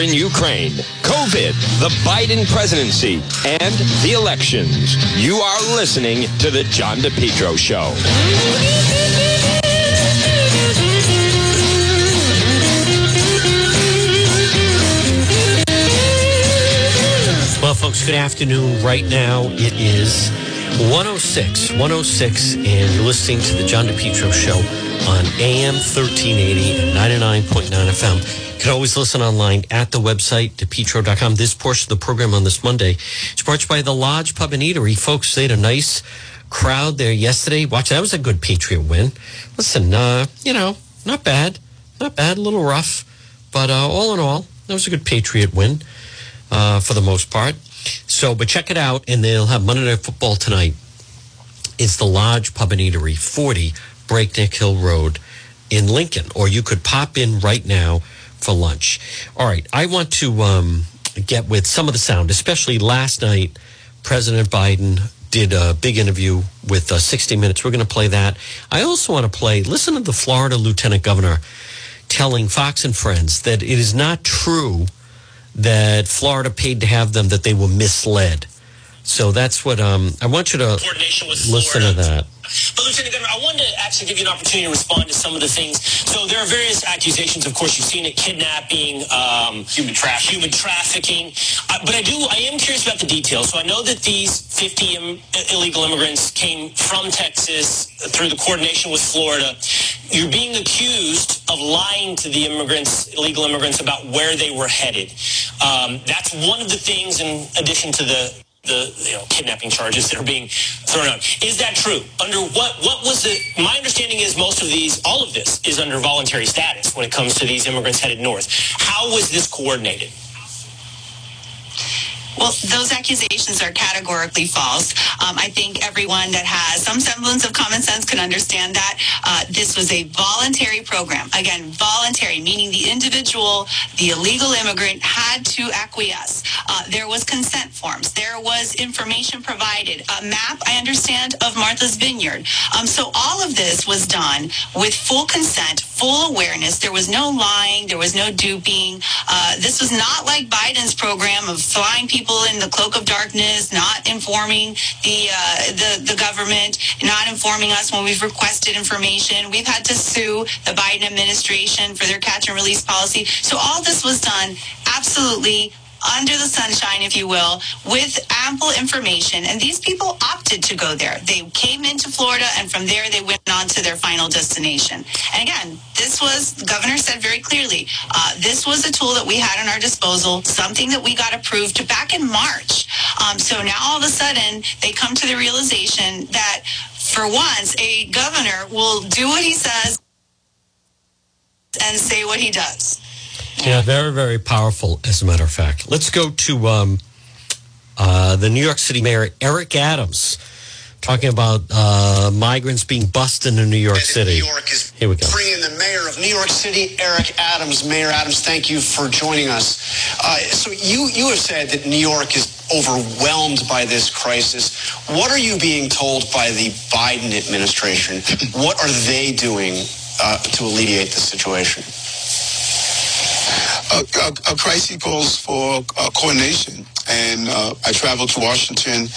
in Ukraine, COVID, the Biden presidency, and the elections. You are listening to The John DePetro Show. Well, folks, good afternoon. Right now it is 106, 106, and you're listening to the John DePetro Show on AM 1380 and 99.9 FM. Can always listen online at the website, depetro.com. This portion of the program on this Monday is brought to you by the Lodge Pub and Eatery. Folks, they had a nice crowd there yesterday. Watch, that was a good Patriot win. Listen, uh, you know, not bad. Not bad, a little rough. But uh, all in all, that was a good Patriot win uh, for the most part. So, but check it out, and they'll have Monday Night Football tonight. It's the Lodge Pub and Eatery, 40 Breakneck Hill Road in Lincoln, or you could pop in right now for lunch. All right, I want to um, get with some of the sound, especially last night. President Biden did a big interview with uh, 60 Minutes. We're going to play that. I also want to play, listen to the Florida Lieutenant Governor telling Fox and Friends that it is not true that Florida paid to have them, that they were misled. So that's what um, I want you to listen to that. But Lieutenant Governor, I wanted to actually give you an opportunity to respond to some of the things. So there are various accusations. Of course, you've seen it: kidnapping, um, human trafficking, human trafficking. Uh, but I do, I am curious about the details. So I know that these 50 Im- illegal immigrants came from Texas through the coordination with Florida. You're being accused of lying to the immigrants, illegal immigrants, about where they were headed. Um, that's one of the things, in addition to the the you know, kidnapping charges that are being thrown out. Is that true? Under what what was the my understanding is most of these all of this is under voluntary status when it comes to these immigrants headed north. How was this coordinated? Well, those accusations are categorically false. Um, I think everyone that has some semblance of common sense can understand that uh, this was a voluntary program. Again, voluntary, meaning the individual, the illegal immigrant, had to acquiesce. Uh, there was consent forms. There was information provided. A map, I understand, of Martha's Vineyard. Um, so all of this was done with full consent, full awareness. There was no lying. There was no duping. Uh, this was not like Biden's program of flying people in the cloak of darkness, not informing the uh, the the government, not informing us when we've requested information. We've had to sue the Biden administration for their catch and release policy. So all this was done absolutely under the sunshine, if you will, with ample information. And these people opted to go there. They came into Florida, and from there they went on to their final destination. And again, this was, the governor said very clearly, uh, this was a tool that we had at our disposal, something that we got approved back in March. Um, so now all of a sudden, they come to the realization that for once, a governor will do what he says and say what he does. Yeah, very, very powerful, as a matter of fact. Let's go to um, uh, the New York City Mayor, Eric Adams, talking about uh, migrants being busted in New York City. New York is Here we go. bringing the mayor of New York City, Eric Adams. Mayor Adams, thank you for joining us. Uh, so you you have said that New York is overwhelmed by this crisis. What are you being told by the Biden administration? what are they doing uh, to alleviate the situation? A, a, a crisis calls for uh, coordination. And uh, I traveled to Washington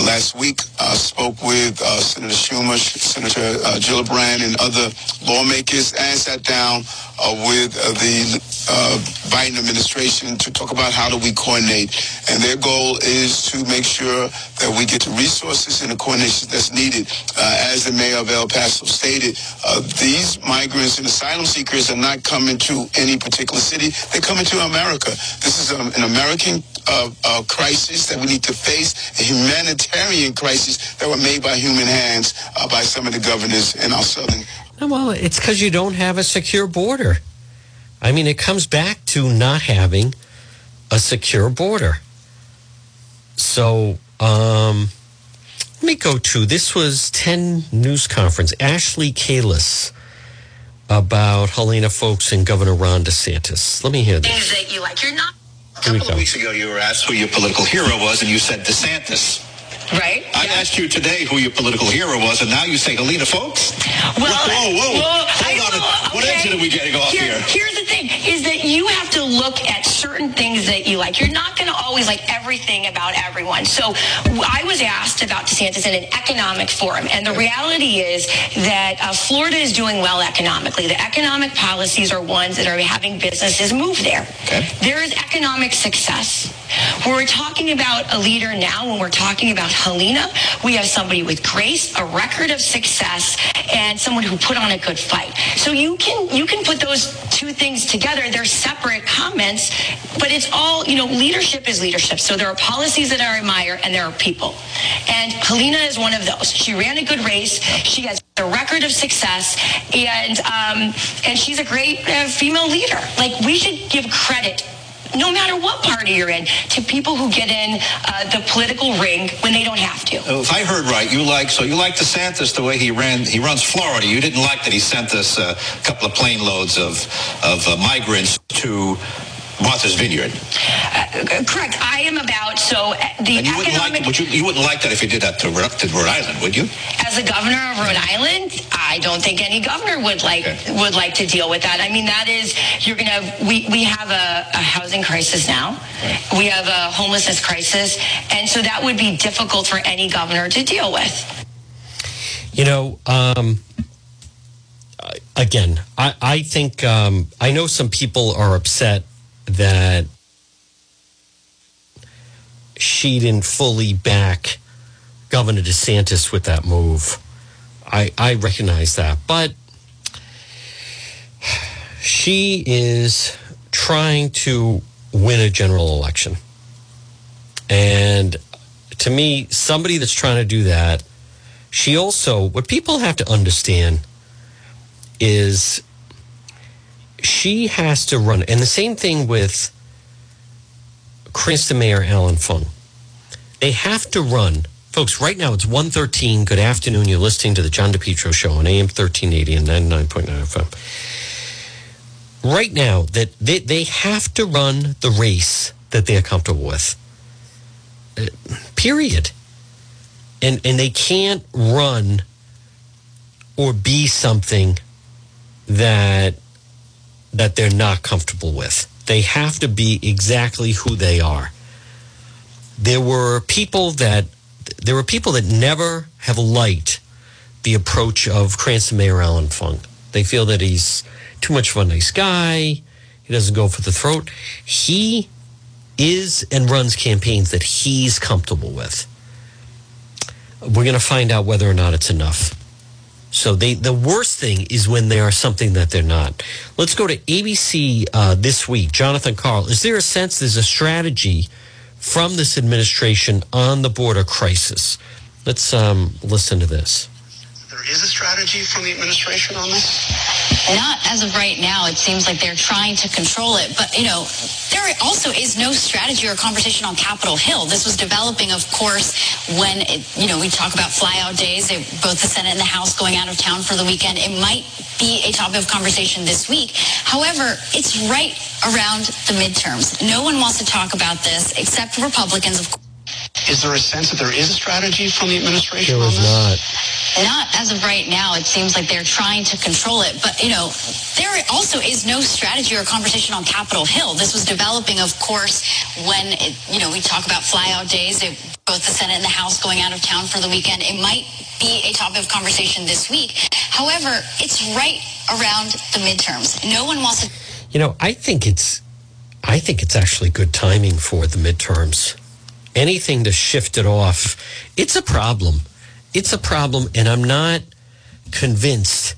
last week, uh, spoke with uh, Senator Schumer, Senator uh, Gillibrand, and other lawmakers, and sat down uh, with uh, the uh, Biden administration to talk about how do we coordinate. And their goal is to make sure that we get the resources and the coordination that's needed. Uh, as the mayor of El Paso stated, uh, these migrants and asylum seekers are not coming to any particular city. They're coming to America. This is um, an American uh, uh, crisis that we need to face, a crisis that were made by human hands uh, by some of the governors in our southern No, Well, it's because you don't have a secure border. I mean, it comes back to not having a secure border. So, um, let me go to this was 10 news conference. Ashley Kalus about Helena Foulkes and Governor Ron DeSantis. Let me hear this. Things that you like. You're not A couple of weeks ago, you were asked who your political hero was, and you said DeSantis. Right. I asked you today who your political hero was, and now you say Helena Foulkes? Well, whoa, whoa, well, hold I on. What okay. engine are we getting off here? Here's the thing: is that you have look at certain things that you like. You're not going to always like everything about everyone. So I was asked about DeSantis in an economic forum, and the reality is that uh, Florida is doing well economically. The economic policies are ones that are having businesses move there. Okay. There is economic success. When we're talking about a leader now, when we're talking about Helena, we have somebody with grace, a record of success, and someone who put on a good fight. So you can you can put those two things together. They're separate comments, but it's all you know. Leadership is leadership. So there are policies that I admire, and there are people. And Helena is one of those. She ran a good race. She has a record of success, and um, and she's a great uh, female leader. Like we should give credit no matter what party you're in, to people who get in uh, the political ring when they don't have to. If I heard right, you like so you like DeSantis the way he ran. He runs Florida. You didn't like that he sent us a couple of plane loads of of uh, migrants to Martha's Vineyard. Uh, correct. I am about so uh, the And you wouldn't like, would you, you wouldn't like that if you did that to, Rhode- to Rhode Island, would you? as a governor of Rhode Island, I don't think any governor would like Okay. would like to deal with that. I mean, that is you're gonna we we have a, a housing crisis now, we have a homelessness crisis, and so that would be difficult for any governor to deal with. You know, um, again, I, I think um, I know some people are upset that she didn't fully back Governor DeSantis with that move. I, I recognize that, but she is trying to win a general election. And to me, somebody that's trying to do that, she also, what people have to understand is she has to run, and the same thing with Krista Mayor Alan Fung. They have to run. Folks, right now it's 113. Good afternoon. You're listening to the John DePetro Show on AM 1380 and 99.9 FM. Right now, that they, they have to run the race that they're comfortable with. Uh, period and and they can't run or be something that that they're not comfortable with. They have to be exactly who they are. There were people that there were people that never have liked the approach of Cranston Mayor Alan Fung. They feel that he's too much of a nice guy. He doesn't go for the throat. He is and runs campaigns that he's comfortable with we're going to find out whether or not it's enough. So they, the worst thing is when they are something that they're not. Let's go to ABC uh, this week. Jonathan Karl, is there a sense there's a strategy from this administration on the border crisis? Let's um, listen to this. There is a strategy from the administration on this? Not as of right now. It seems like they're trying to control it. But, you know, there also is no strategy or conversation on Capitol Hill. This was developing, of course, when, it, you know, we talk about flyout days, they- both the Senate and the House going out of town for the weekend. It might be a topic of conversation this week. However, it's right around the midterms. No one wants to talk about this except Republicans, of course. Is there a sense that there is a strategy from the administration There on is this? not. Not as of right now. It seems like they're trying to control it. But, you know, there also is no strategy or conversation on Capitol Hill. This was developing, of course, when, it, you know, we talk about flyout days, they, both the Senate and the House going out of town for the weekend. It might be a topic of conversation this week. However, it's right around the midterms. No one wants to You know, I think it's, I think it's actually good timing for the midterms. Anything to shift it off, it's a problem. It's a problem, and I'm not convinced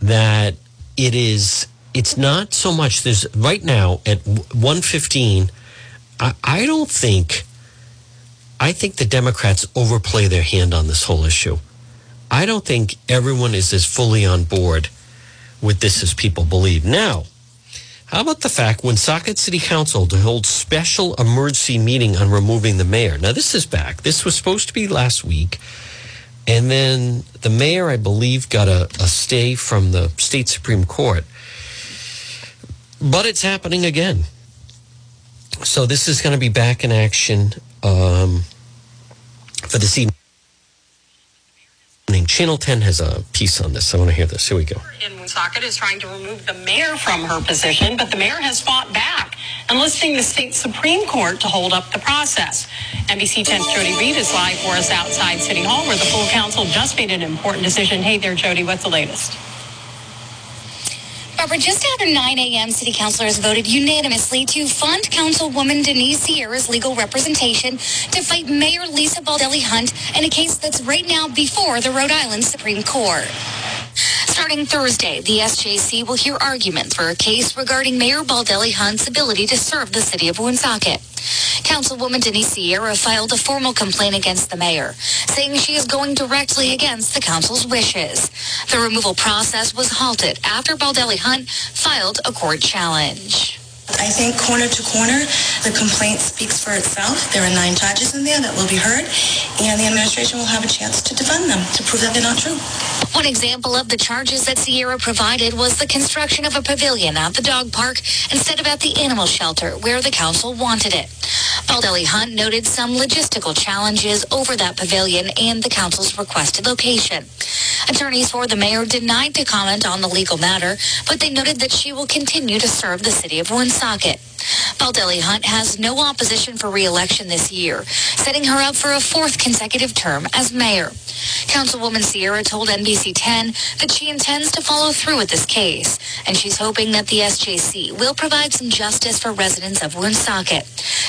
that it is. It's not so much. There's right now at 115. I, I don't think. I think the Democrats overplay their hand on this whole issue. I don't think everyone is as fully on board with this as people believe. Now, how about the fact Woonsocket City Council to hold special emergency meeting on removing the mayor? Now this is back. This was supposed to be last week. And then the mayor, I believe, got a, a stay from the state Supreme Court. But it's happening again. So this is going to be back in action um, for this evening. Channel 10 has a piece on this. I want to hear this. Here we go. in Woonsocket is trying to remove the mayor from her position, but the mayor has fought back. enlisting the state Supreme Court to hold up the process. NBC 10's Jody Reed is live for us outside City Hall, where the full council just made an important decision. Hey there, Jody, what's the latest? Barbara, just after 9 a.m., city councilors voted unanimously to fund Councilwoman Denise Sierra's legal representation to fight Mayor Lisa Baldelli Hunt in a case that's right now before the Rhode Island Supreme Court. Starting Thursday, the SJC will hear arguments for a case regarding Mayor Baldelli Hunt's ability to serve the city of Woonsocket. Councilwoman Denise Sierra filed a formal complaint against the mayor, saying she is going directly against the council's wishes. The removal process was halted after Baldelli Hunt filed a court challenge. I think corner to corner, the complaint speaks for itself. There are nine charges in there that will be heard, and the administration will have a chance to defend them to prove that they're not true. One example of the charges that Sierra provided was the construction of a pavilion at the dog park instead of at the animal shelter where the council wanted it. Baldelli Hunt noted some logistical challenges over that pavilion and the council's requested location. Attorneys for the mayor denied to comment on the legal matter, but they noted that she will continue to serve the city of Woonsocket. Baldelli Hunt has no opposition for re-election this year, setting her up for a fourth consecutive term as mayor. Councilwoman Sierra told NBC 10 that she intends to follow through with this case, and she's hoping that the SJC will provide some justice for residents of Woonsocket.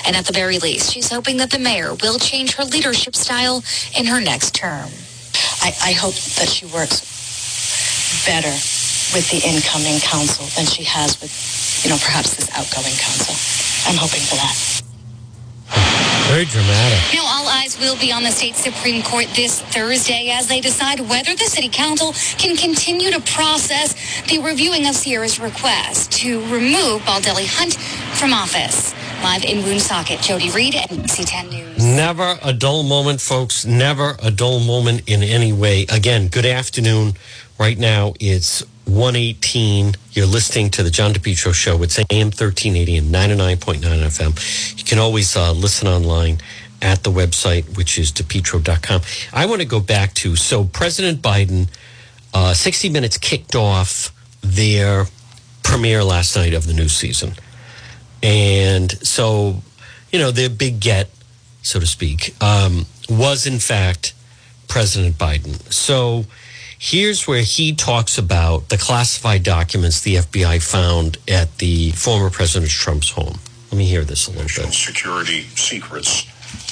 And at the very least, she's hoping that the mayor will change her leadership style in her next term. I, I hope that she works better with the incoming council than she has with, you know, perhaps this outgoing council. I'm hoping for that. Very dramatic. Now, all eyes will be on the state Supreme Court this Thursday as they decide whether the city council can continue to process the reviewing of Sierra's request to remove Baldelli Hunt from office. Live in Woonsocket, Jody Reed, NBC 10 News. Never a dull moment, folks. Never a dull moment in any way. Again, good afternoon. Right now, it's 118. You're listening to the John DePetro Show. It's AM 1380 and 99.9 FM. You can always uh, listen online at the website, which is depetro.com. I want to go back to so President Biden, uh, 60 Minutes kicked off their premiere last night of the new season. And so, you know, their big get, so to speak, um, was in fact President Biden. So, Here's where he talks about the classified documents the FBI found at the former President Trump's home. Let me hear this a little bit. Security secrets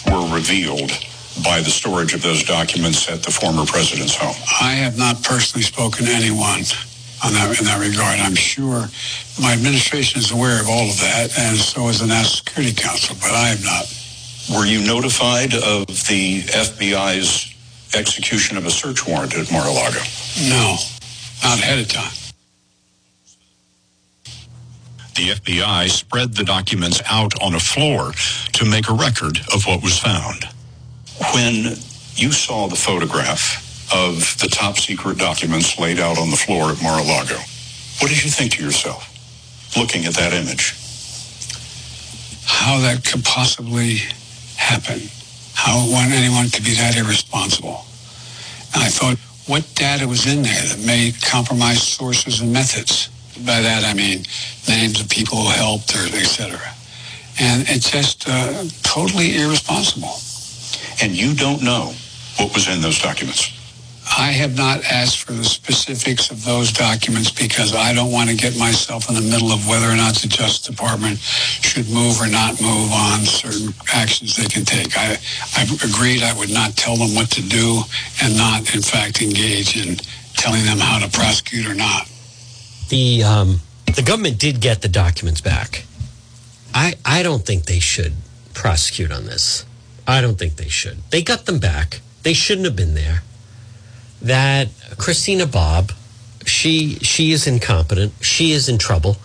were revealed by the storage of those documents at the former president's home. I have not personally spoken to anyone on that, in that regard. I'm sure my administration is aware of all of that, and so is the National Security Council, but I am not. Were you notified of the FBI's execution of a search warrant at Mar-a-Lago? No, not ahead of time. The FBI spread the documents out on a floor to make a record of what was found. When you saw the photograph of the top secret documents laid out on the floor at Mar-a-Lago, what did you think to yourself looking at that image? How that could possibly happen how want anyone to be that irresponsible. And I thought, what data was in there that may compromise sources and methods? By that I mean names of people who helped or et cetera. And it's just uh, totally irresponsible. And you don't know what was in those documents? I have not asked for the specifics of those documents because I don't want to get myself in the middle of whether or not the Justice Department should move or not move on certain actions they can take. I, I've agreed I would not tell them what to do and not, in fact, engage in telling them how to prosecute or not. The um, the government did get the documents back. I I don't think they should prosecute on this. I don't think they should. They got them back. They shouldn't have been there that Christina Bobb, she she is incompetent. She is in trouble.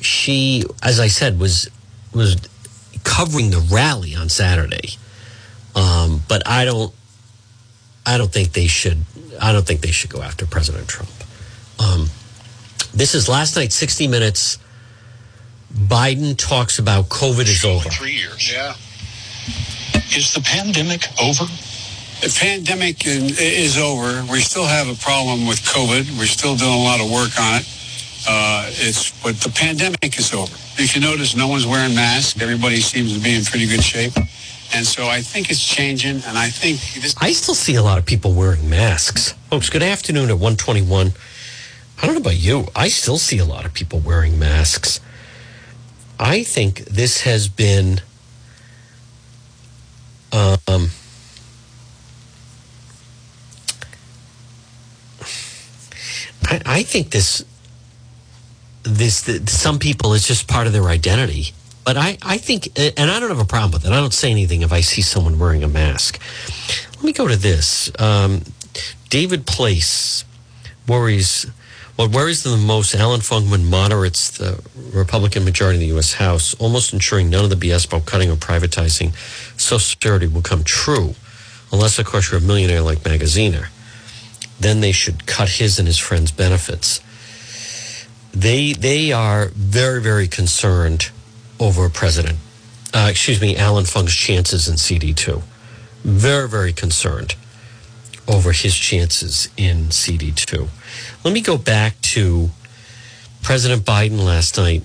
She, as I said, was was covering the rally on Saturday. Um, but I don't I don't think they should I don't think they should go after President Trump. Um, this is last night, 60 minutes. Biden talks about COVID is over. Three years. Yeah. Is the pandemic over? The pandemic is over. We still have a problem with COVID. We're still doing a lot of work on it. Uh, it's but the pandemic is over. If you notice, no one's wearing masks. Everybody seems to be in pretty good shape. And so I think it's changing, and I think this. I still see a lot of people wearing masks. Folks, good afternoon at 121. I don't know about you. I still see a lot of people wearing masks. I think this has been um, I, I think this this the, some people it's just part of their identity. But I, I think, and I don't have a problem with it. I don't say anything if I see someone wearing a mask. Let me go to this. Um, David Place worries. What worries them the most, Alan Funkman moderates the Republican majority in the U.S. House, almost ensuring none of the BS about cutting or privatizing Social Security will come true, unless, of course, you're a millionaire like Magaziner. Then they should cut his and his friends' benefits. They they are very very concerned over President, uh, excuse me, Alan Fung's chances in CD two. Very very concerned over his chances in CD two. Let me go back to President Biden last night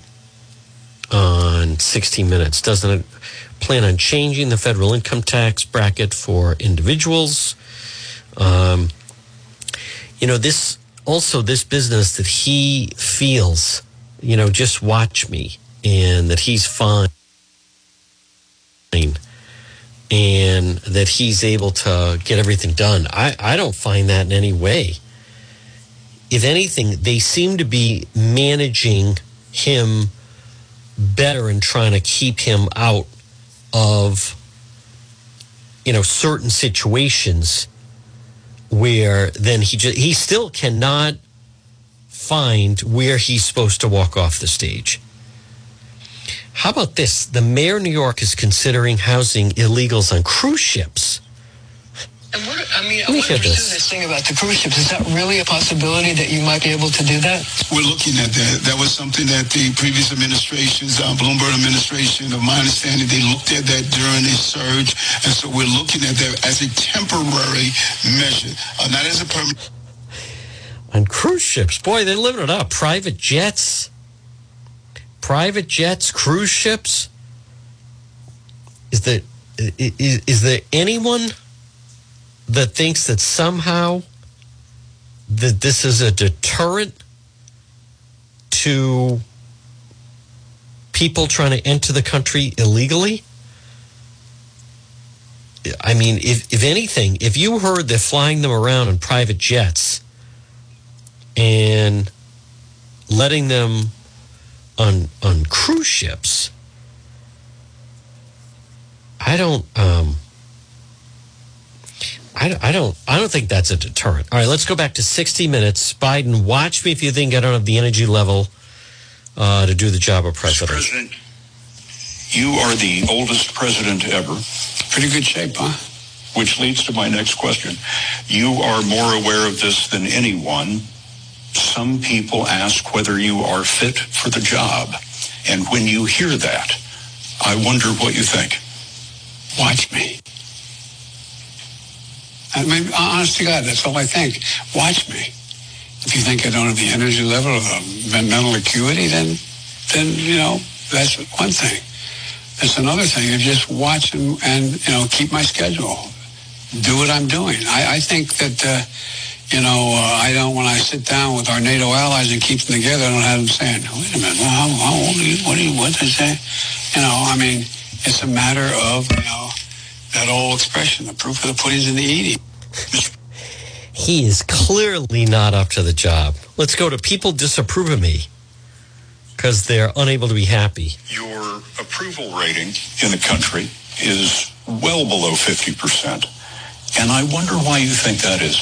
on 60 Minutes. Doesn't it plan on changing the federal income tax bracket for individuals? Um, you know, this also this business that he feels, you know, just watch me and that he's fine and that he's able to get everything done. I, I don't find that in any way. If anything, they seem to be managing him better and trying to keep him out of you know certain situations where then he just he still cannot find where he's supposed to walk off the stage. How about this? The mayor of New York is considering housing illegals on cruise ships. And what, I mean, I want to pursue this. this thing about the cruise ships. Is that really a possibility that you might be able to do that? We're looking at that. That was something that the previous administrations, uh, Bloomberg administration, of my understanding, they looked at that during a surge. And so we're looking at that as a temporary measure, uh, not as a permanent. On cruise ships, boy, they're living it up. Private jets, private jets, cruise ships. Is there is, is there anyone that thinks that somehow that this is a deterrent to people trying to enter the country illegally? I mean, if, if anything, if you heard they're flying them around in private jets and letting them on on cruise ships, I don't um, I, I don't I don't think that's a deterrent. All right, let's go back to 60 minutes. Biden, watch me if you think I don't have the energy level uh, to do the job of president. Mr. President, you are the oldest president ever. Pretty good shape, huh? Which leads to my next question. You are more aware of this than anyone. Some people ask whether you are fit for the job. And when you hear that, I wonder what you think. Watch me. I mean, honest to God, that's all I think. Watch me. If you think I don't have the energy level or the mental acuity, then, then you know, that's one thing. That's another thing. Is just watch and, you know, keep my schedule. Do what I'm doing. I, I think that, uh, you know, uh, I don't, when I sit down with our NATO allies and keep them together, I don't have them saying, wait a minute, how, how old are you? What do you, what they say? You know, I mean, it's a matter of, you know, that old expression, the proof of the pudding's in the eating. he is clearly not up to the job. Let's go to people disapprove of me because they're unable to be happy. Your approval rating in the country is well below 50%. And I wonder why you think that is.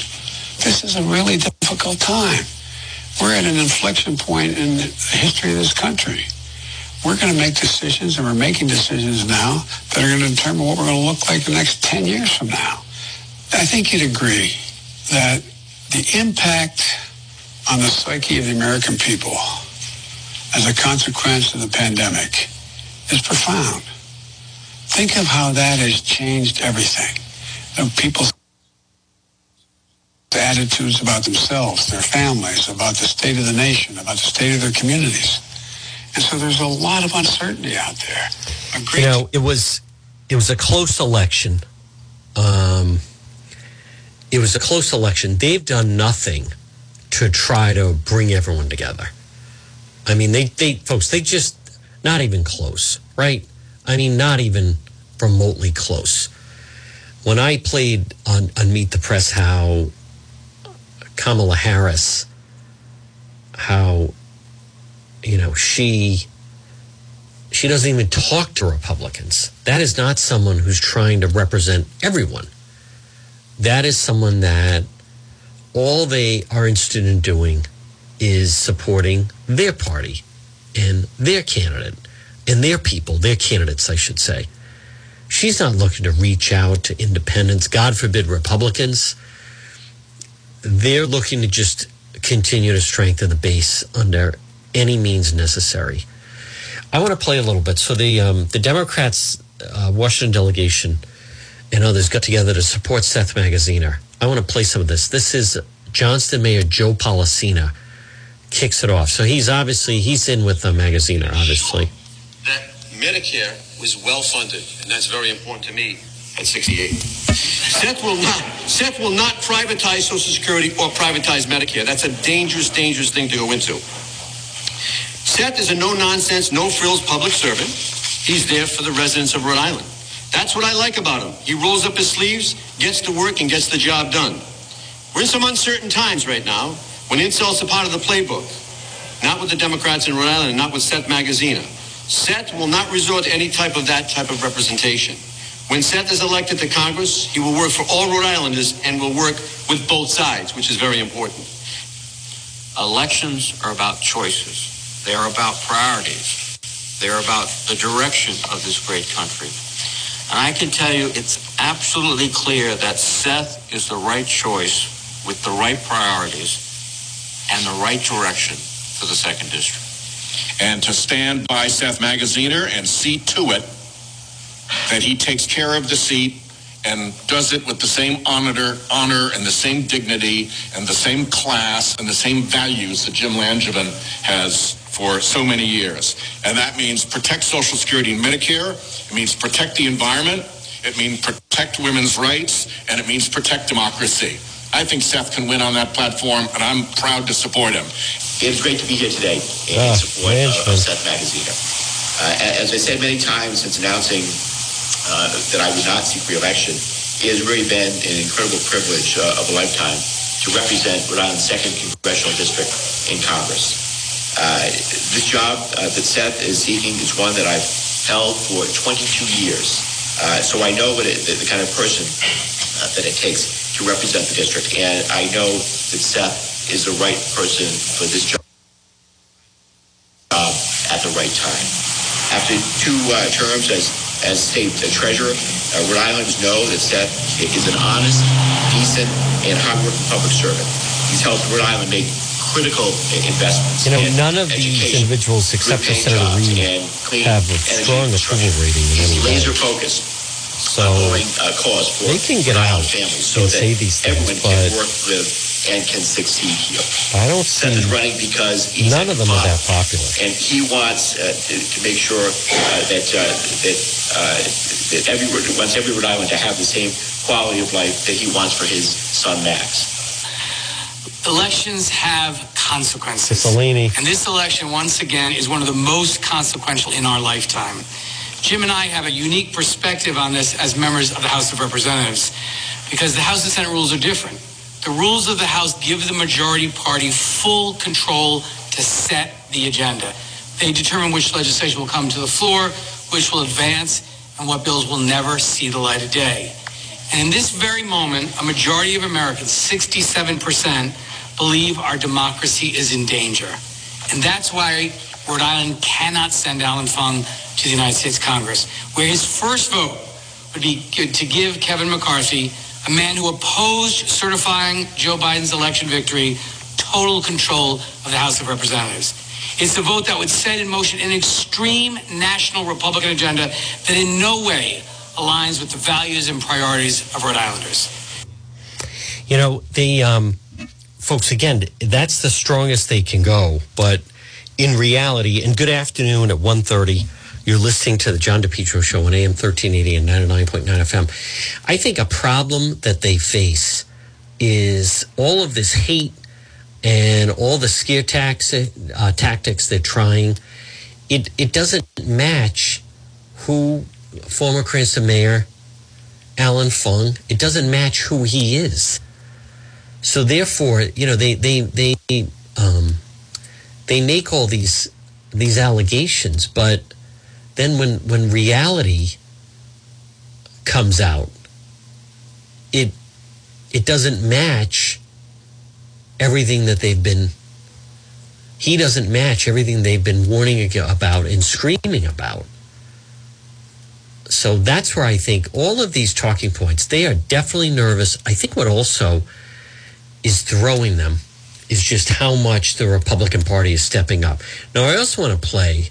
This is a really difficult time. We're at an inflection point in the history of this country. We're going to make decisions, and we're making decisions now that are going to determine what we're going to look like the next 10 years from now. I think you'd agree that the impact on the psyche of the American people as a consequence of the pandemic is profound. Think of how that has changed everything. Of people's attitudes about themselves, their families, about the state of the nation, about the state of their communities. And so there's a lot of uncertainty out there. You know, it was it was a close election. Um, it was a close election. They've done nothing to try to bring everyone together. I mean, they, they, folks, they just, not even close, right? I mean, not even remotely close. When I played on, on Meet the Press, how Kamala Harris, how, you know, she, she doesn't even talk to Republicans. That is not someone who's trying to represent everyone. That is someone that all they are interested in doing is supporting their party and their candidate and their people, their candidates, I should say. She's not looking to reach out to independents, God forbid Republicans. They're looking to just continue to strengthen the base under any means necessary. I want to play a little bit. So the um, the Democrats, uh, Washington delegation, and others got together to support Seth Magaziner. I want to play some of this. This is Johnston Mayor Joe Polisena kicks it off. So he's obviously he's in with the Magaziner, obviously. That Medicare was well funded, and that's very important to me at 68. Seth will not Seth will not privatize Social Security or privatize Medicare. That's a dangerous, dangerous thing to go into. Seth is a no nonsense, no frills public servant. He's there for the residents of Rhode Island. That's what I like about him. He rolls up his sleeves, gets to work, and gets the job done. We're in some uncertain times right now when insults are part of the playbook. Not with the Democrats in Rhode Island and not with Seth Magaziner. Seth will not resort to any type of that type of representation. When Seth is elected to Congress, he will work for all Rhode Islanders and will work with both sides, which is very important. Elections are about choices. They are about priorities. They're about the direction of this great country. And I can tell you it's absolutely clear that Seth is the right choice with the right priorities and the right direction for the second district. And to stand by Seth Magaziner and see to it that he takes care of the seat and does it with the same honor, honor and the same dignity and the same class and the same values that Jim Langevin has for so many years. And that means protect Social Security and Medicare. It means protect the environment. It means protect women's rights. And it means protect democracy. I think Seth can win on that platform, and I'm proud to support him. It's great to be here today in Ah, support of, of Seth Magaziner. Uh, as I said many times since announcing uh, that I would not seek re-election, it has really been an incredible privilege uh, of a lifetime to represent Rhode Island's second congressional district in Congress. Uh, this job uh, that Seth is seeking is one that I've held for 22 years. Uh, so I know what it, the, the kind of person uh, that it takes to represent the district, and I know that Seth is the right person for this job at the right time. After two uh, terms as as state treasurer, uh, Rhode Islanders know that Seth is an honest, decent, and hardworking public servant. He's helped Rhode Island make critical investments. You know, in none of these individuals except for Senator Reed have a strong approval rating in He's any way. laser focused So uh, they can get out families so and that say these things, everyone but can work, live, and can succeed here. I don't see Seth is running because he's none of them are that popular. and he wants uh, to, to make sure uh, that uh, that uh, that every wants every Rhode Island to have the same quality of life that he wants for his son Max. Elections have consequences. And this election, once again, is one of the most consequential in our lifetime. Jim and I have a unique perspective on this as members of the House of Representatives because the House and Senate rules are different. The rules of the House give the majority party full control to set the agenda. They determine which legislation will come to the floor, which will advance, and what bills will never see the light of day. And in this very moment, a majority of Americans, 67%, believe our democracy is in danger. And that's why Rhode Island cannot send Alan Fung to the United States Congress, where his first vote would be to give Kevin McCarthy, a man who opposed certifying Joe Biden's election victory, total control of the House of Representatives. It's a vote that would set in motion an extreme national Republican agenda that in no way aligns with the values and priorities of Rhode Islanders. You know, the um, folks again, that's the strongest they can go. But in reality, and good afternoon at 1.30, you're listening to the John DePetro Show on AM 1380 and 99.9 FM. I think a problem that they face is all of this hate and all the scare uh, tactics they're trying. It, it doesn't match who former Cranston Mayor Alan Fung, it doesn't match who he is. So therefore, you know, they, they, they, um, they make all these these allegations, but then when when reality comes out, it it doesn't match everything that they've been he doesn't match everything they've been warning about and screaming about. So that's where I think all of these talking points, they are definitely nervous. I think what also is throwing them is just how much the Republican Party is stepping up. Now, I also want to play.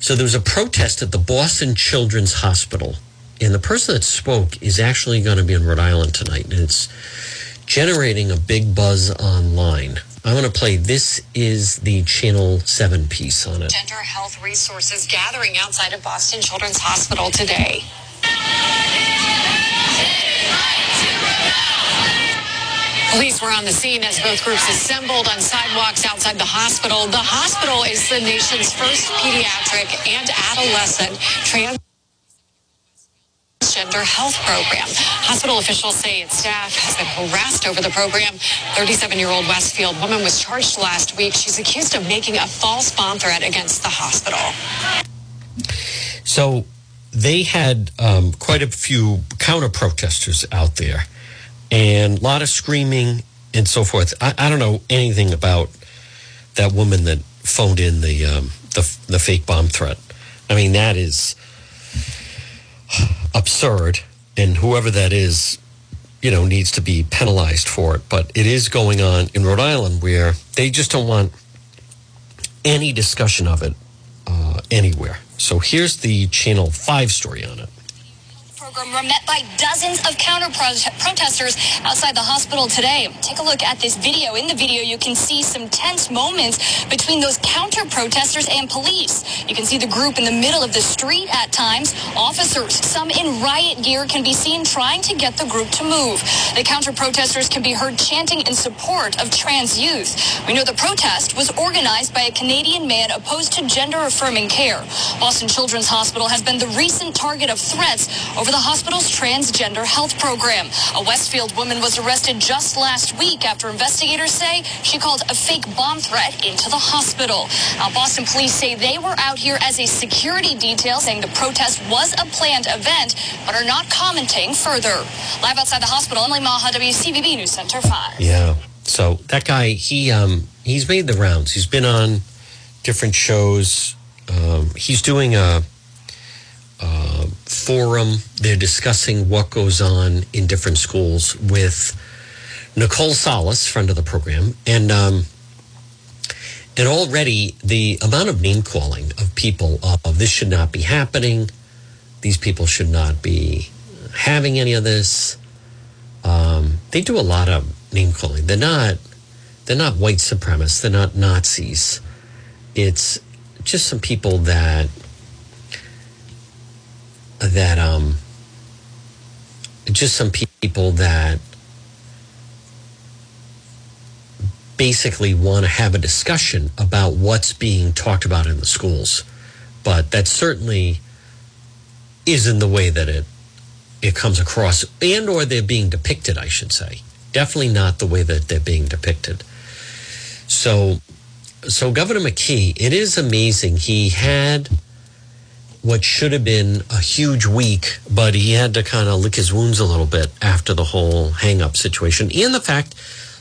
So there was a protest at the Boston Children's Hospital, and the person that spoke is actually going to be in Rhode Island tonight, and it's generating a big buzz online. I want to play. This is the Channel 7 piece on it. Gender Health Resources gathering outside of Boston Children's Hospital today. Police were on the scene as both groups assembled on sidewalks outside the hospital. The hospital is the nation's first pediatric and adolescent trans gender health program. Hospital officials say its staff has been harassed over the program. 37-year-old Westfield woman was charged last week. She's accused of making a false bomb threat against the hospital. So they had um, quite a few counter protesters out there and a lot of screaming and so forth. I, I don't know anything about that woman that phoned in the, um, the the fake bomb threat. I mean, that is absurd, and whoever that is, you know, needs to be penalized for it. But it is going on in Rhode Island where they just don't want any discussion of it uh, anywhere. So here's the Channel 5 story on it program were met by dozens of counter protesters outside the hospital today. Take a look at this video. In the video, you can see some tense moments between those counter protesters and police. You can see the group in the middle of the street at times. Officers, some in riot gear, can be seen trying to get the group to move. The counter protesters can be heard chanting in support of trans youth. We know the protest was organized by a Canadian man opposed to gender affirming care. Boston Children's Hospital has been the recent target of threats over the hospital's transgender health program. A Westfield woman was arrested just last week after investigators say she called a fake bomb threat into the hospital. Now, Boston police say they were out here as a security detail, saying the protest was a planned event, but are not commenting further. Live outside the hospital, Emily Maher, WCVB News Center 5. Yeah. So that guy, he um, he's made the rounds. He's been on different shows. Um, he's doing a uh, forum. They're discussing what goes on in different schools with Nicole Solas, friend of the program, and um, and already the amount of name calling of people of this should not be happening. These people should not be having any of this. Um, they do a lot of name calling. They're not they're not white supremacists. They're not Nazis. It's just some people that um, just some people that basically want to have a discussion about what's being talked about in the schools, but that certainly isn't the way that it it comes across, and or they're being depicted. I should say, definitely not the way that they're being depicted. So, so Governor McKee, it is amazing. He had what should have been a huge week, but he had to kind of lick his wounds a little bit after the whole hang up situation. And the fact,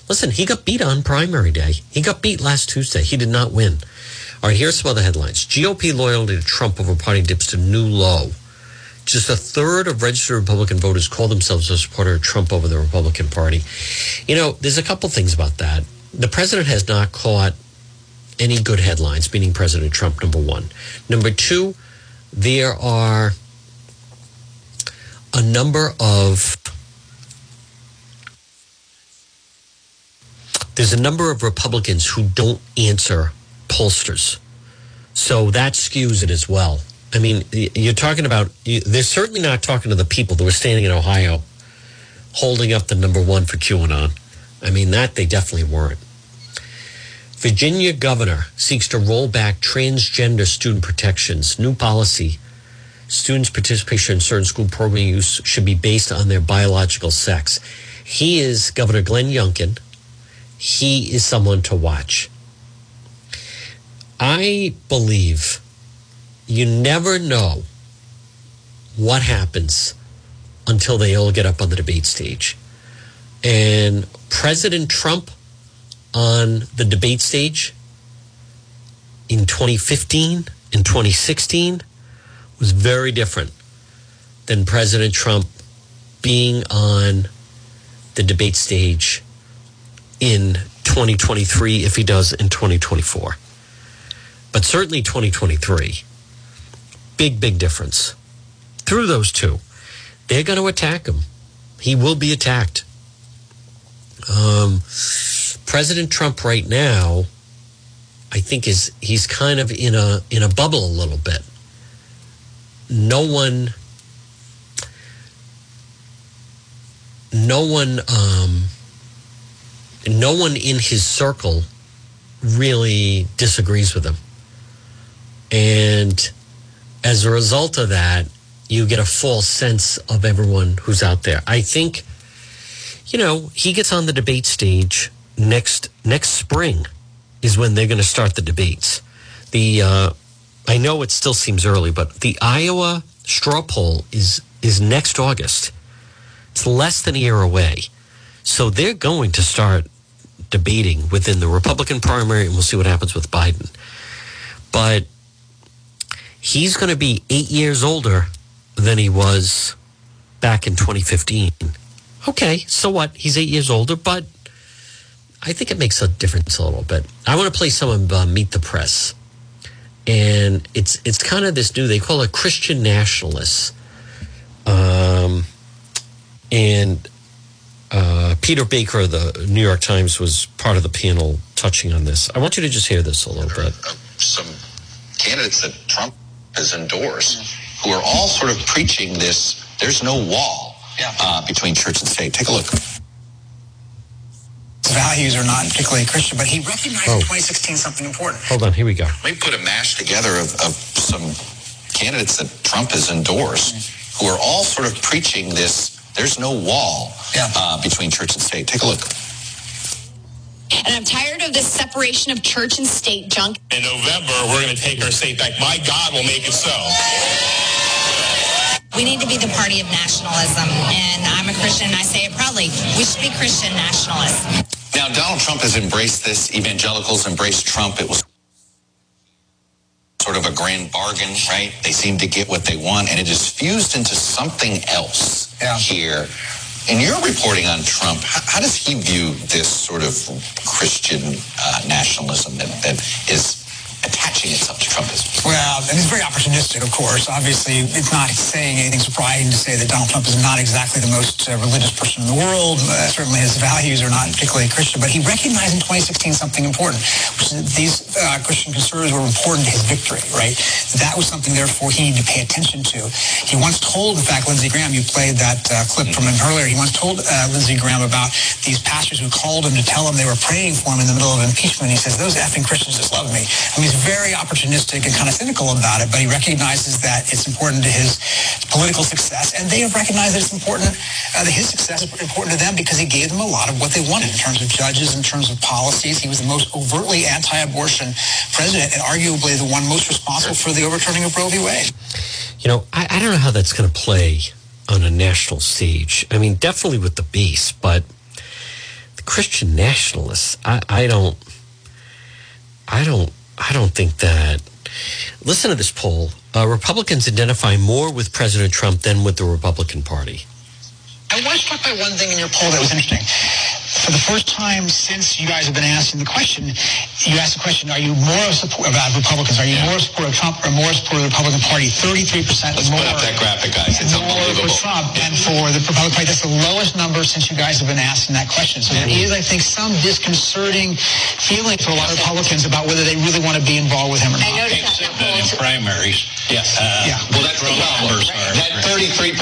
listen, he got beat on primary day. He got beat last Tuesday. He did not win. All right, here's some other headlines. GOP loyalty to Trump over party dips to new low. Just a third of registered Republican voters call themselves a supporter of Trump over the Republican Party. You know, there's a couple things about that. The president has not caught any good headlines, meaning President Trump, number one. Number two, there are a number of there's a number of Republicans who don't answer pollsters. So that skews it as well. I mean, you're talking about, they're certainly not talking to the people that were standing in Ohio holding up the number one for QAnon. I mean, that they definitely weren't. Virginia governor seeks to roll back transgender student protections. New policy. Students' participation in certain school program use should be based on their biological sex. He is Governor Glenn Youngkin. He is someone to watch. I believe you never know what happens until they all get up on the debate stage. And President Trump on the debate stage in 2015 and 2016 was very different than President Trump being on the debate stage in 2023 if he does in 2024. But certainly 2023. Big, big difference. Through those two, they're going to attack him. He will be attacked. Um, President Trump right now, I think is he's kind of in a in a bubble a little bit. No one, no one, um, no one in his circle really disagrees with him, and as a result of that, you get a false sense of everyone who's out there. I think, you know, he gets on the debate stage next next spring is when they're going to start the debates. The uh, I know it still seems early, but the Iowa straw poll is is next August. It's less than a year away, so they're going to start debating within the Republican primary, and we'll see what happens with Biden. But he's going to be eight years older than he was back in 2015. Okay, so what? He's eight years older, but I think it makes a difference a little bit. I want to play some of uh, Meet the Press, and it's it's kind of this new. They call it Christian nationalists, um, and uh, Peter Baker of the New York Times was part of the panel touching on this. I want you to just hear this a little bit. Some candidates that Trump has endorsed, who are all sort of preaching this. There's no wall uh, between church and state. Take a look values are not particularly Christian, but he recognized oh. in 2016 something important. Hold on, here we go. We put a mash together of, of some candidates that Trump has endorsed mm-hmm. who are all sort of preaching this there's no wall yeah. uh, between church and state. Take a look. And I'm tired of this separation of church and state junk. In November, we're going to take our state back. My God will make it so. We need to be the party of nationalism. And I'm a Christian, and I say it proudly. We should be Christian nationalists. Now, Donald Trump has embraced this. Evangelicals embraced Trump. It was sort of a grand bargain, right? They seem to get what they want, and it is fused into something else yeah. here. In your reporting on Trump, how, how, does he view this sort of Christian uh, nationalism that, that is attaching itself to Trumpism. Well, and it's very opportunistic, of course. Obviously, it's not saying anything surprising to say that Donald Trump is not exactly the most uh, religious person in the world. Uh, certainly his values are not particularly Christian, but he recognized in 2016 something important, which is that these uh, Christian conservatives were important to his victory, right? That was something, therefore, he needed to pay attention to. He once told, in fact, Lindsey Graham, you played that uh, clip from him earlier, he once told uh, Lindsey Graham about these pastors who called him to tell him they were praying for him in the middle of impeachment. He says, those effing Christians just love me. I mean, he's very opportunistic and kind of cynical about it, but he recognizes that it's important to his political success, and they have recognized that it's important, uh, that his success is important to them because he gave them a lot of what they wanted in terms of judges, in terms of policies. He was the most overtly anti-abortion president and arguably the one most responsible for the overturning of Roe v. Wade. You know, I, I don't know how that's going to play on a national stage. I mean, definitely with the base, but the Christian nationalists, I, I don't, I don't I don't think that. Listen to this poll. Uh, Republicans identify more with President Trump than with the Republican Party. I was struck by one thing in your poll that was interesting. For the first time since you guys have been asking the question, you asked the question, are you more support about Republicans? Are you yeah. more support of Trump or more support of the Republican Party? 33% Let's more. put up that graphic, guys. It's unbelievable. For Trump and for the Republican Party. That's the lowest number since you guys have been asking that question. So there is, I think, some disconcerting feeling for a lot of Republicans about whether they really want to be involved with him or not. I noticed that in primaries. Yes. Uh, yeah. Well, that's the problem. That 33%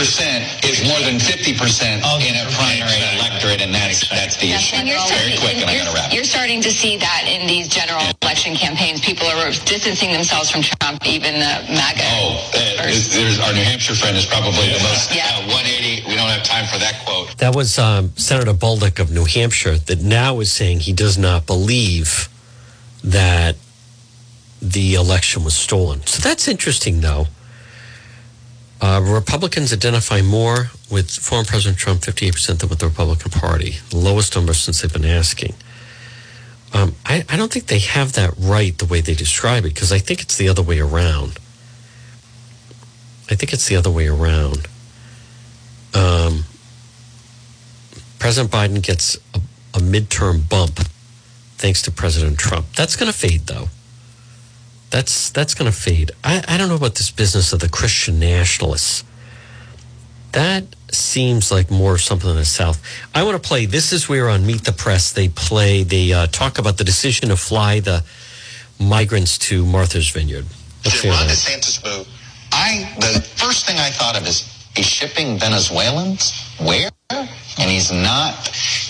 is more than 50% in a primary electorate, and that's that's the. And you're Very quick, and I got to wrap. You're starting to see that in these general election campaigns. People are distancing themselves from Trump, even the MAGA. Oh, uh, there's our New Hampshire friend is probably the most yeah. uh, 180. We don't have time for that quote. That was um, Senator Bolduc of New Hampshire that now is saying he does not believe that the election was stolen. So that's interesting, though. Uh, Republicans identify more with former President Trump, 58% than with the Republican Party, the lowest number since they've been asking. Um, I, I, don't think they have that right the way they describe it because I think it's the other way around. I think it's the other way around. Um, President Biden gets a, a midterm bump thanks to President Trump. That's going to fade, though that's that's going to fade. I, I don't know about this business of the Christian nationalists. That seems like more something in the South. I want to play. This is where on Meet the Press they play. They uh, talk about the decision to fly the migrants to Martha's Vineyard. Let's Ron DeSantis move. I the first thing I thought of is he's shipping Venezuelans where, and he's not.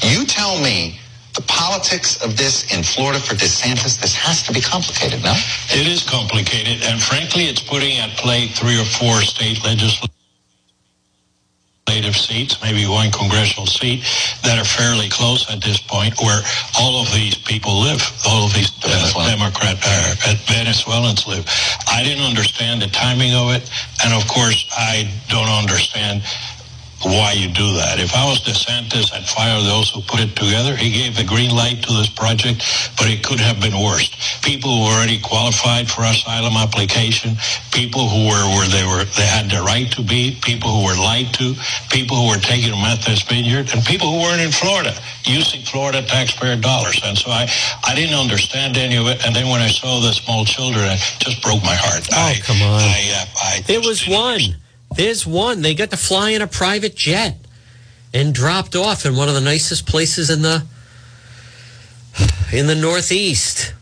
You tell me the politics of this in Florida for DeSantis, this has to be complicated, no? It is complicated, and frankly, it's putting at play three or four state legislatures seats, maybe one congressional seat, that are fairly close at this point, where all of these people live, all of these uh, Democrat uh, Venezuelans live. I didn't understand the timing of it, and of course, I don't understand why you do that. If I was DeSantis, I'd fire those who put it together. He gave the green light to this project, but it could have been worse. People who were already qualified for asylum application, people who were where they were they had the right to be, people who were lied to, people who were taking Martha's Vineyard, and people who weren't in Florida using Florida taxpayer dollars. And so I, I didn't understand any of it. And then when I saw the small children, it just broke my heart. Oh, I, come on. I, uh, I there was one. There's one. They got to fly in a private jet and dropped off in one of the nicest places in the in the Northeast.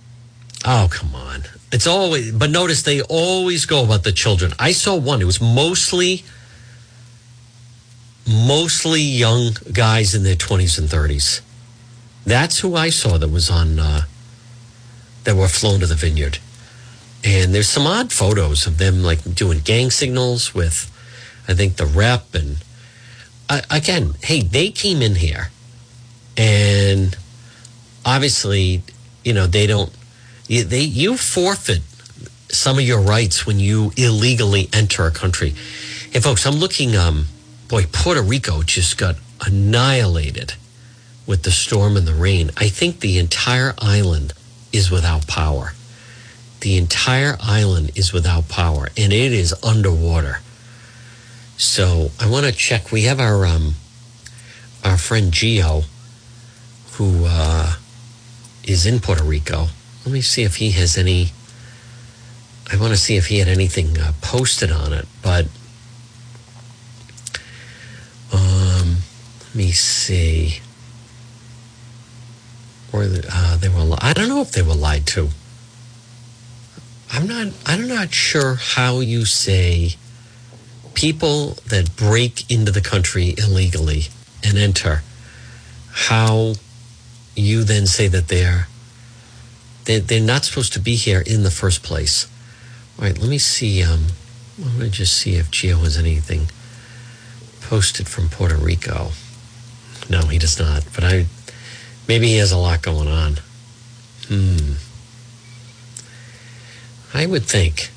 Oh, come on. It's always but notice they always go about the children. I saw one. It was mostly mostly young guys in their 20s and 30s. That's who I saw that was on uh, that were flown to the vineyard. And there's some odd photos of them like doing gang signals with I think the rep and again, hey, they came in here and obviously, you know, they don't they you forfeit some of your rights when you illegally enter a country. And folks, I'm looking um boy, Puerto Rico just got annihilated with the storm and the rain. I think the entire island is without power. The entire island is without power and it is underwater. So I want to check. We have our um, our friend Geo, who uh, is in Puerto Rico. Let me see if he has any. I want to see if he had anything uh, posted on it, but um, let me see. Or uh, they were. I don't know if they were lied to. I'm not. I'm not sure how you say people that break into the country illegally and enter, how you then say that they're they're, they're not supposed to be here in the first place. All right, let me see. Um, let me just see if Geo has anything posted from Puerto Rico. No, he does not. But I maybe he has a lot going on. Hmm. I would think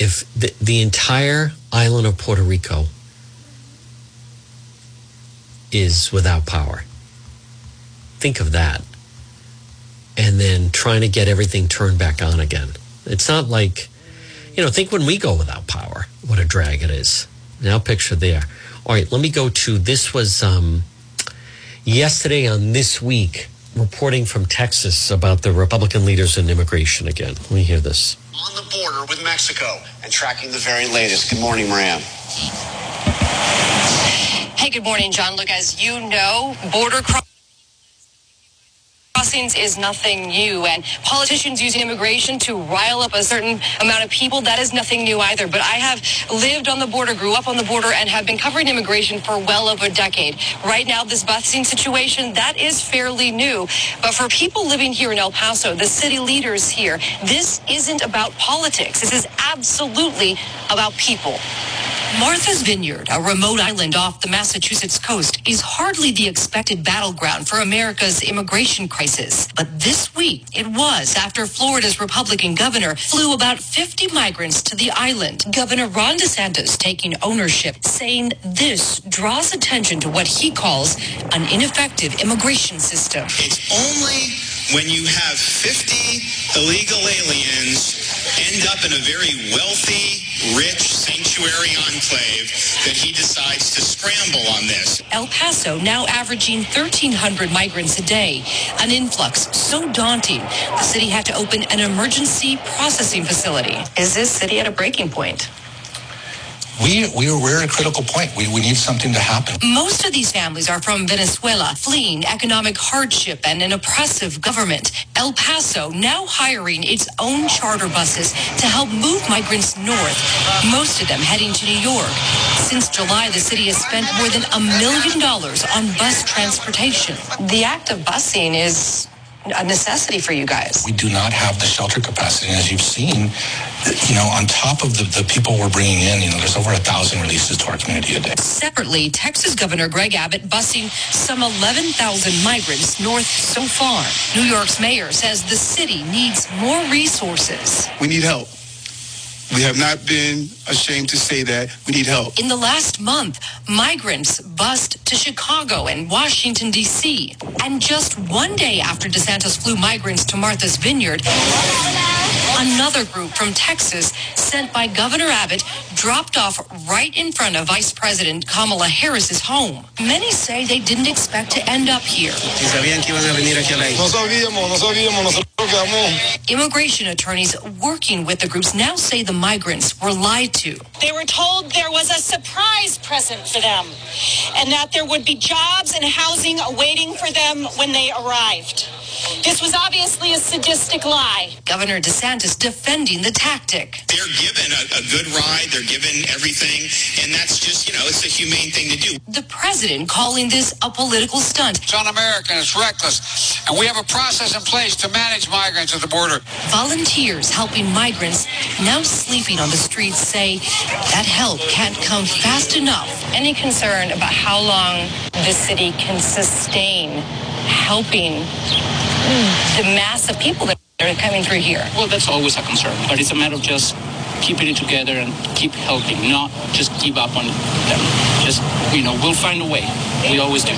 if the, the entire island of Puerto Rico is without power. Think of that. And then trying to get everything turned back on again. It's not like, you know, think when we go without power, what a drag it is. Now picture there. All right, let me go to this was um yesterday on This Week, reporting from Texas about the Republican leaders in immigration again. Let me hear this. On the border with Mexico and tracking the very latest. Good morning, Maram. Hey, good morning, John. Look, as you know, border crossing crossings is nothing new and politicians using immigration to rile up a certain amount of people. That is nothing new either but i have lived on the border grew up on the border and have been covering immigration for well over a decade. Right now this busing situation that is fairly new. But for people living here in el paso the city leaders here this isn't about politics. This is absolutely about people Martha's Vineyard, a remote island off the Massachusetts coast, is hardly the expected battleground for America's immigration crisis. But this week, it was after Florida's Republican governor flew about 50 migrants to the island. Governor Ron DeSantis taking ownership, saying this draws attention to what he calls an ineffective immigration system. It's only when you have 50 illegal aliens end up in a very wealthy, rich sanctuary enclave that he decides to scramble on this. El Paso now averaging 1,300 migrants a day, an influx so daunting the city had to open an emergency processing facility. Is this city at a breaking point? We, we we're at a critical point. We, we need something to happen. Most of these families are from Venezuela, fleeing economic hardship and an oppressive government. El Paso now hiring its own charter buses to help move migrants north, most of them heading to New York. Since July, the city has spent more than a million dollars on bus transportation. The act of busing is a necessity for you guys. We do not have the shelter capacity. And as you've seen, you know, on top of the, the people we're bringing in, you know, there's over a thousand releases to our community a day. Separately, Texas Governor Greg Abbott busing some 11,000 migrants north so far. New York's mayor says the city needs more resources. We need help. We have not been ashamed to say that we need help. In the last month, migrants bussed to Chicago and Washington, D.C. And just one day after DeSantis flew migrants to Martha's Vineyard, another group from Texas sent by Governor Abbott dropped off right in front of Vice President Kamala Harris's home. Many say they didn't expect to end up here. Immigration attorneys working with the groups now say the migrants were lied to. They were told there was a surprise present for them and that there would be jobs and housing awaiting for them when they arrived. This was obviously a sadistic lie. Governor DeSantis defending the tactic. They're given a, a good ride, they're given everything, and that's just, you know, it's a humane thing to do. The president calling this a political stunt. It's un-American, it's reckless, and we have a process in place to manage migrants at the border. Volunteers helping migrants now sleeping on the streets say that help can't come fast enough. Any concern about how long the city can sustain helping the mass of people that are coming through here? Well, that's always a concern, but it's a matter of just keeping it together and keep helping, not just give up on them. Just, you know, we'll find a way. We always do.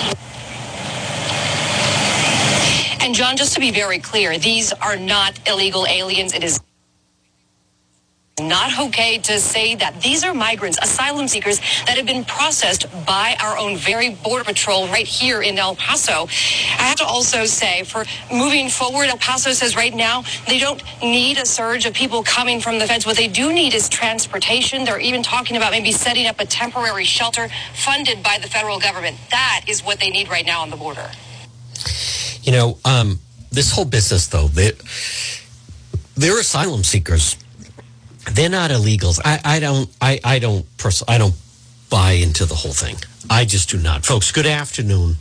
And John, just to be very clear, these are not illegal aliens. It is not okay to say that these are migrants, asylum seekers that have been processed by our own very border patrol right here in El Paso. I have to also say, for moving forward, El Paso says right now they don't need a surge of people coming from the feds. What they do need is transportation. They're even talking about maybe setting up a temporary shelter funded by the federal government. That is what they need right now on the border. You know, um, this whole business, though, they, they're asylum seekers they're not illegals. I, I don't I, I don't pers- I don't buy into the whole thing. I just do not. Folks, good afternoon.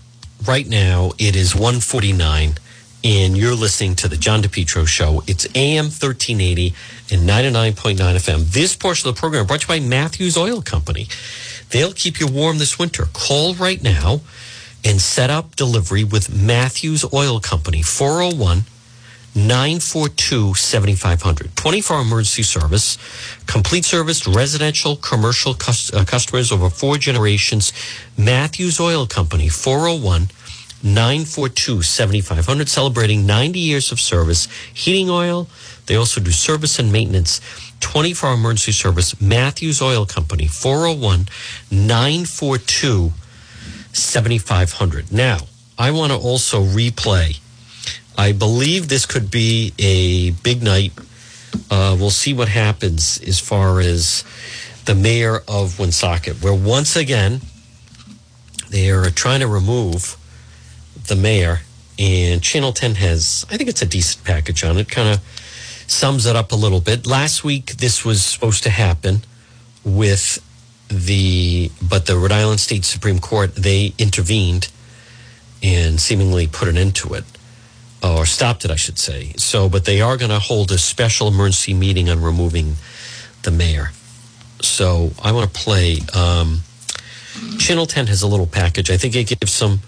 Right now it is 149 and you're listening to the John DePetro show. It's AM 1380 and 99.9 FM. This portion of the program brought to you by Matthews Oil Company. They'll keep you warm this winter. Call right now and set up delivery with Matthews Oil Company 401 942 7500. 24 hour emergency service, complete service, residential, commercial uh, customers over four generations. Matthews Oil Company, 401 942 7500, celebrating 90 years of service. Heating oil, they also do service and maintenance. 24 hour emergency service, Matthews Oil Company, 401 942 7500. Now, I want to also replay. I believe this could be a big night. Uh, we'll see what happens as far as the mayor of Woonsocket, where once again they are trying to remove the mayor. And Channel 10 has, I think it's a decent package on it, kind of sums it up a little bit. Last week, this was supposed to happen with the, but the Rhode Island State Supreme Court, they intervened and seemingly put an end to it, or stopped it, I should say. So, but they are going to hold a special emergency meeting on removing the mayor. So I want to play. Um, Channel 10 has a little package. I think it gives some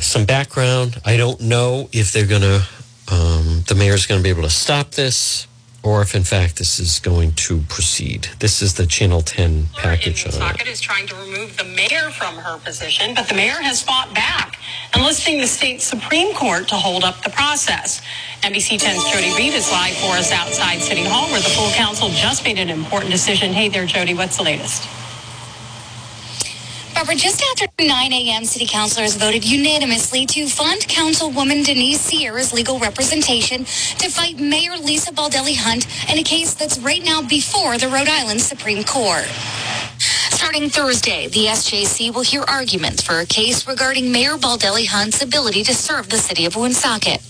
some background. I don't know if they're going to, um, the mayor's going to be able to stop this or if in fact this is going to proceed. This is the Channel 10 package. on it. Socket is trying to remove the mayor from her position, but the mayor has fought back, enlisting the state Supreme Court to hold up the process. NBC 10's Jody Reed is live for us outside City Hall, where the full council just made an important decision. Hey there, Jody, what's the latest? Barbara, just after 9 a.m., city councilors voted unanimously to fund Councilwoman Denise Sierra's legal representation to fight Mayor Lisa Baldelli Hunt in a case that's right now before the Rhode Island Supreme Court. Starting Thursday, the SJC will hear arguments for a case regarding Mayor Baldelli Hunt's ability to serve the city of Woonsocket.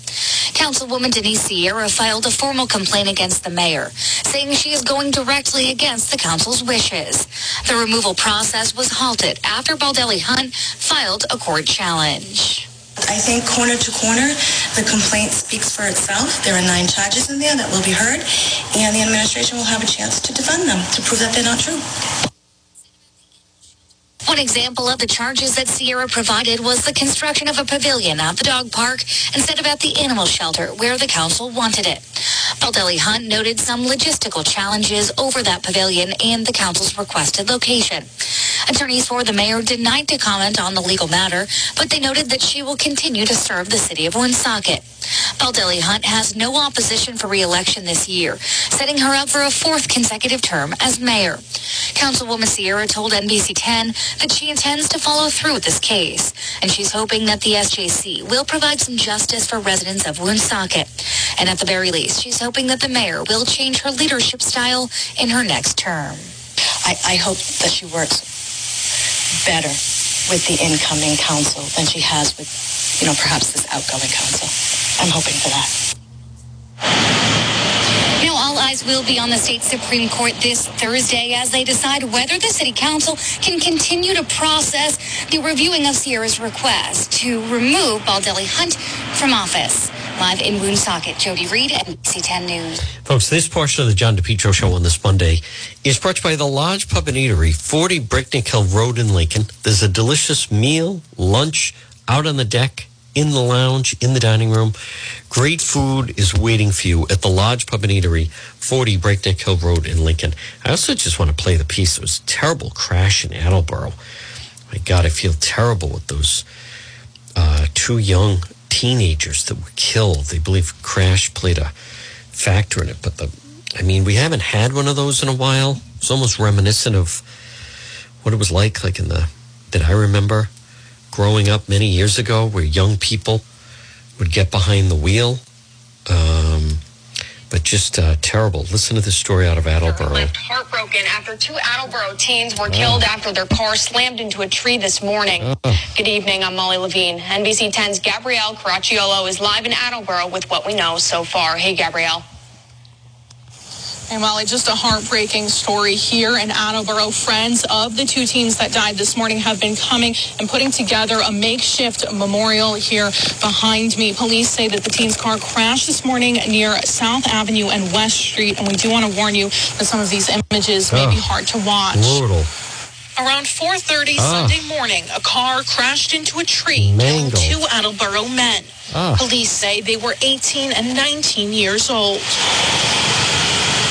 Councilwoman Denise Sierra filed a formal complaint against the mayor, saying she is going directly against the council's wishes. The removal process was halted after Baldelli Hunt filed a court challenge. I think corner to corner, the complaint speaks for itself. There are nine charges in there that will be heard, and the administration will have a chance to defend them to prove that they're not true. One example of the charges that Sierra provided was the construction of a pavilion at the dog park instead of at the animal shelter where the council wanted it. Baldelli Hunt noted some logistical challenges over that pavilion and the council's requested location. Attorneys for the mayor denied to comment on the legal matter, but they noted that she will continue to serve the city of Woonsocket. Baldelli Hunt has no opposition for re-election this year, setting her up for a fourth consecutive term as mayor. Councilwoman Sierra told NBC 10 that she intends to follow through with this case, and she's hoping that the SJC will provide some justice for residents of Woonsocket. And at the very least, she's hoping that the mayor will change her leadership style in her next term. I, I hope that she works better with the incoming council than she has with, you know, perhaps this outgoing council. I'm hoping for that. You know, all eyes will be on the state Supreme Court this Thursday as they decide whether the city council can continue to process the reviewing of Sierra's request to remove Baldelli Hunt from office. Live in Woonsocket, Jody Reed, NBC 10 News. Folks, this portion of the John DePetro Show on this Monday is brought to you by the Lodge Pub and Eatery, 40 Breakneck Hill Road in Lincoln. There's a delicious meal, lunch, out on the deck, in the lounge, in the dining room. Great food is waiting for you at the Lodge Pub and Eatery, 40 Breakneck Hill Road in Lincoln. I also just want to play the piece. It was a terrible crash in Attleboro. My God, I feel terrible with those uh, two young teenagers that were killed. They believe crash played a factor in it. But the, I mean, we haven't had one of those in a while. It's almost reminiscent of what it was like, like in the that I remember growing up many years ago, where young people would get behind the wheel. Um, but just uh, terrible. Listen to this story out of Attleboro. left heartbroken after two Attleboro teens were killed after their car slammed into a tree this morning. Good evening, I'm Molly Levine. NBC 10's Gabrielle Caracciolo is live in Attleboro with what we know so far. Hey, Gabrielle. And Molly, just a heartbreaking story here in Attleboro. Friends of the two teens that died this morning have been coming and putting together a makeshift memorial here behind me. Police say that the teens' car crashed this morning near South Avenue and West Street. And we do want to warn you that some of these images may be hard to watch. Brutal. Around 4:30 Ah. Sunday morning, a car crashed into a tree, killing two Attleboro men. Ah. Police say they were 18 and 19 years old.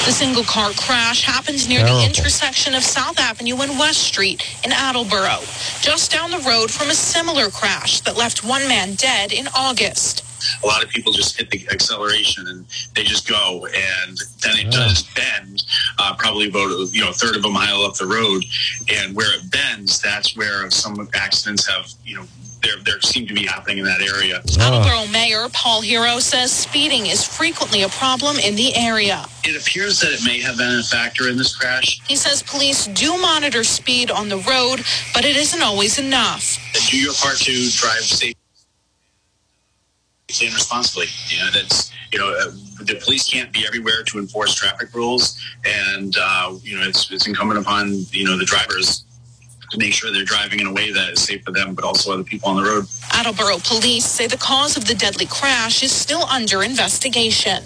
The single car crash happens near Terrible. the intersection of South Avenue and West Street in Attleboro, just down the road from a similar crash that left one man dead in August. a lot of people just hit the acceleration and they just go and then it does bend uh, probably about you know a third of a mile up the road and where it bends that's where some accidents have you know there there seem to be happening in that area. Attleboro Mayor Paul Heroux says speeding is frequently a problem in the area. It appears that it may have been a factor in this crash. He says police do monitor speed on the road, but it isn't always enough. Do your part to drive safely and responsibly. You know, that's you know, uh, the police can't be everywhere to enforce traffic rules, and uh, you know, it's it's incumbent upon you know the drivers to make sure they're driving in a way that is safe for them, but also other people on the road. Attleboro police say the cause of the deadly crash is still under investigation.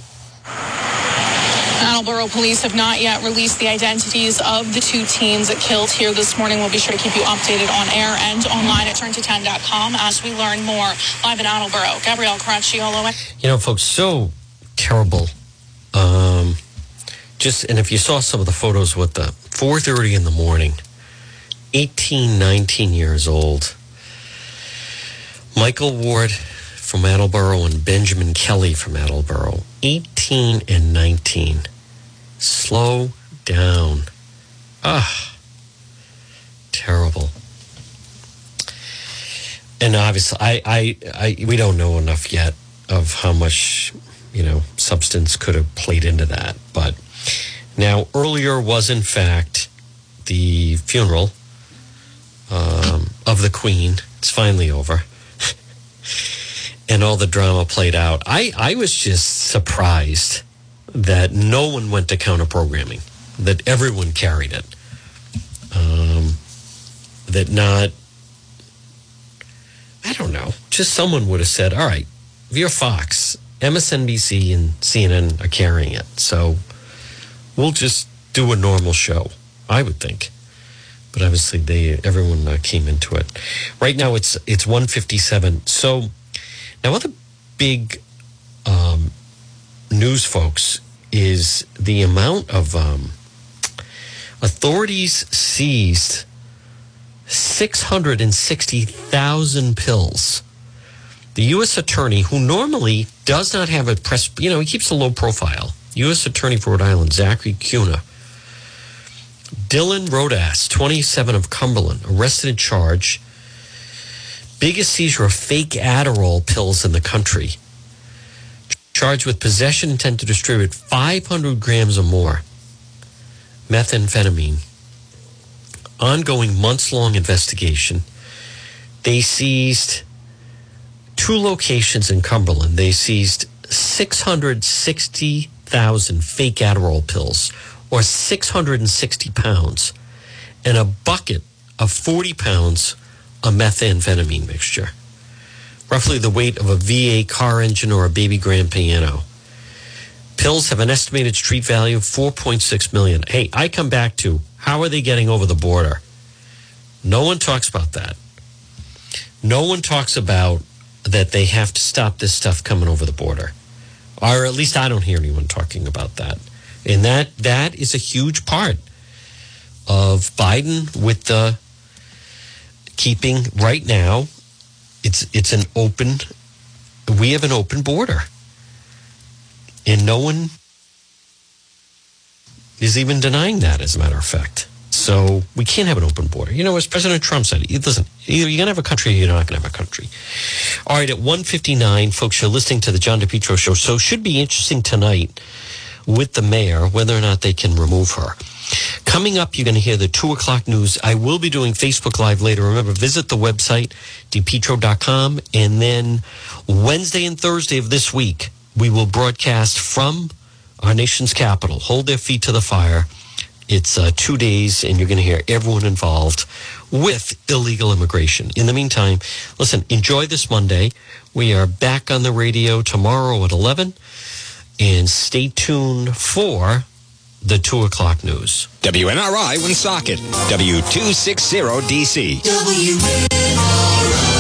Attleboro police have not yet released the identities of the two teens that killed here this morning. We'll be sure to keep you updated on air and online at turnto10.com as we learn more. Live in Attleboro, Gabrielle Caracciolo. You know, folks, so terrible. Um, just and if you saw some of the photos with the 4:30 in the morning, 18, 19 years old. Michael Ward from Attleboro and Benjamin Kelly from Attleboro, 18 and 19. Slow down. Ah, terrible. And obviously, I, I, I, we don't know enough yet of how much, you know, substance could have played into that. But now, earlier was in fact the funeral of the Queen. It's finally over. and all the drama played out. I, I was just surprised that no one went to counter programming, that everyone carried it. Um, that not, I don't know, just someone would have said, all right, you're Fox, MSNBC and CNN are carrying it. So we'll just do a normal show, I would think. But obviously, they everyone uh, came into it. Right now, it's it's one fifty seven. So now, other big um, news, folks, is the amount of um, authorities seized six hundred and sixty thousand pills. The U.S. attorney, who normally does not have a press, you know, he keeps a low profile. U.S. Attorney for Rhode Island, Zachary Cunha, Dylan Rodas, 27 of Cumberland, arrested in charge. Biggest seizure of fake Adderall pills in the country. Charged with possession intent to distribute 500 grams or more methamphetamine. Ongoing months long investigation. They seized two locations in Cumberland. They seized 660,000 fake Adderall pills or 660 pounds and a bucket of 40 pounds of methamphetamine mixture, roughly the weight of a V8 car engine or a baby grand piano. Pills have an estimated street value of 4.6 million. Hey, I come back to how are they getting over the border? No one talks about that. No one talks about that they have to stop this stuff coming over the border. Or at least I don't hear anyone talking about that. And that that is a huge part of Biden with the keeping right now it's it's an open we have an open border. And no one is even denying that as a matter of fact. So we can't have an open border. You know, as President Trump said, listen, either you're going to have a country or you're not going to have a country. All right, at 159, folks, you're listening to the John DePetro show. So should be interesting tonight with the mayor whether or not they can remove her. Coming up, you're going to hear the two o'clock news. I will be doing Facebook Live later. Remember, visit the website, depetro.com. And then Wednesday and Thursday of this week, we will broadcast from our nation's capital. Hold their feet to the fire. It's uh, two days, and you're going to hear everyone involved with illegal immigration. In the meantime, listen, enjoy this Monday. We are back on the radio tomorrow at 11 and stay tuned for the 2 o'clock news. WNRI Woonsocket, W260DC. WN.